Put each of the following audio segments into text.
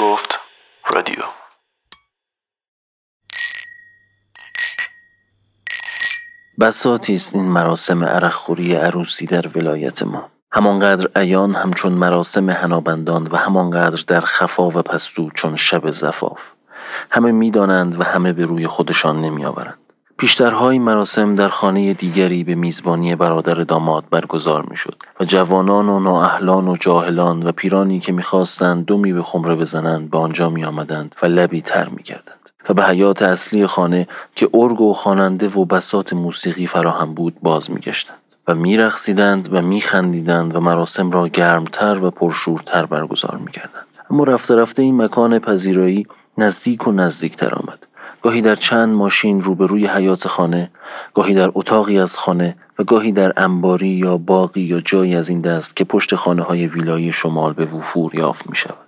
گفت رادیو. بساتی است این مراسم عرقخوری عروسی در ولایت ما. همانقدر ایان همچون مراسم هنابندان و همانقدر در خفا و پستو چون شب زفاف. همه می‌دانند و همه به روی خودشان نمیآورند. پیشترهای مراسم در خانه دیگری به میزبانی برادر داماد برگزار می‌شد و جوانان و نااهلان و جاهلان و پیرانی که می‌خواستند دومی به خمره بزنند به آنجا می آمدند و لبی تر می‌کردند و به حیات اصلی خانه که ارگ و خواننده و بسات موسیقی فراهم بود باز میگشتند و میرقصیدند و میخندیدند و مراسم را گرمتر و پرشورتر برگزار می‌کردند. اما رفته رفته این مکان پذیرایی نزدیک و نزدیکتر آمد. گاهی در چند ماشین روبروی حیات خانه گاهی در اتاقی از خانه و گاهی در انباری یا باقی یا جایی از این دست که پشت خانه های ویلایی شمال به وفور یافت می شود.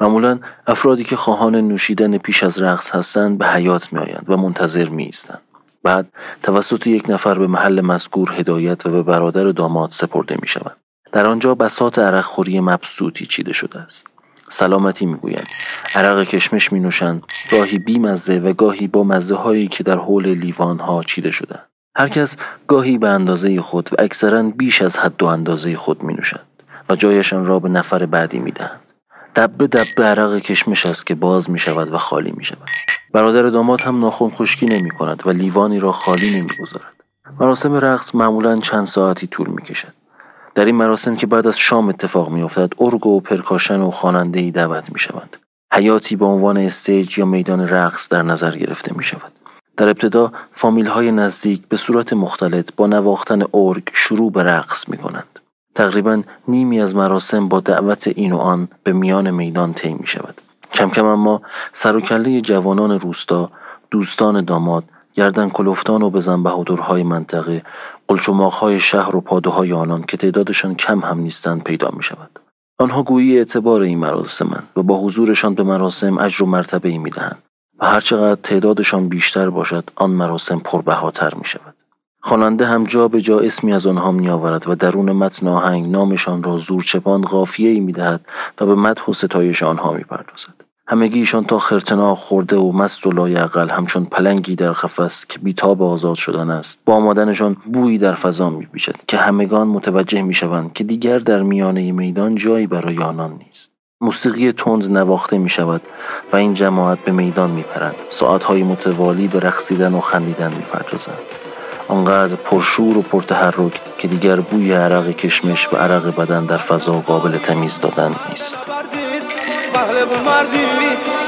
معمولا افرادی که خواهان نوشیدن پیش از رقص هستند به حیات می آیند و منتظر می ایستند. بعد توسط یک نفر به محل مذکور هدایت و به برادر داماد سپرده می شود. در آنجا بسات عرق خوری مبسوطی چیده شده است. سلامتی می‌گویند. عرق کشمش می نوشند گاهی بی مزه و گاهی با مزه هایی که در حول لیوان ها چیده شده هر کس گاهی به اندازه خود و اکثرا بیش از حد و اندازه خود می نوشند و جایشان را به نفر بعدی می دهند دبه دبه عرق کشمش است که باز می شود و خالی می شود برادر داماد هم ناخون خشکی نمی کند و لیوانی را خالی نمی گذارد مراسم رقص معمولا چند ساعتی طول می کشد در این مراسم که بعد از شام اتفاق می افتد ارگ و percussion و خواننده ای دعوت می شوند حیاطی به عنوان stage یا میدان رقص در نظر گرفته می شود در ابتدا فامیل های نزدیک به صورت مختلط با نواختن ارگ شروع به رقص می کنند. تقریبا نیمی از مراسم با دعوت این و آن به میان میدان طی می شود. کم کم اما سر و کله جوانان روستا، دوستان داماد، گردن کلفتان و بزن بهادرهای منطقه، های شهر و پادوهای آنان که تعدادشان کم هم نیستند پیدا می شود. آنها گویی اعتبار این مراسمند و با حضورشان به مراسم اجر و مرتبه ای می دهند و هرچقدر تعدادشان بیشتر باشد آن مراسم پربهاتر می شود. خواننده هم جا به جا اسمی از آنها می آورد و درون متن آهنگ نامشان را زورچپان غافیه ای می دهد و به مدح و ستایش آنها می پردازد. همگیشان تا خرتنا خورده و مست و لایعقل همچون پلنگی در قفس که بیتاب آزاد شدن است با آمدنشان بویی در فضا میپیچد که همگان متوجه می‌شوند که دیگر در میانه میدان جایی برای آنان نیست موسیقی تند نواخته می شود و این جماعت به میدان می پرند. ساعتهای متوالی به رقصیدن و خندیدن می پردازند. آنقدر پرشور و پرتحرک که دیگر بوی عرق کشمش و عرق بدن در فضا قابل تمیز دادن نیست. پهلوون مردی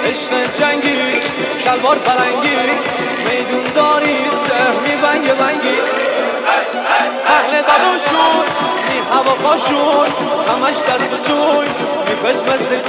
عشق جنگی شلوار فرنگی. میدون داری سهمی بنگ بنگی اهل دبوشون می هوا پاشون همش و چوی می مثل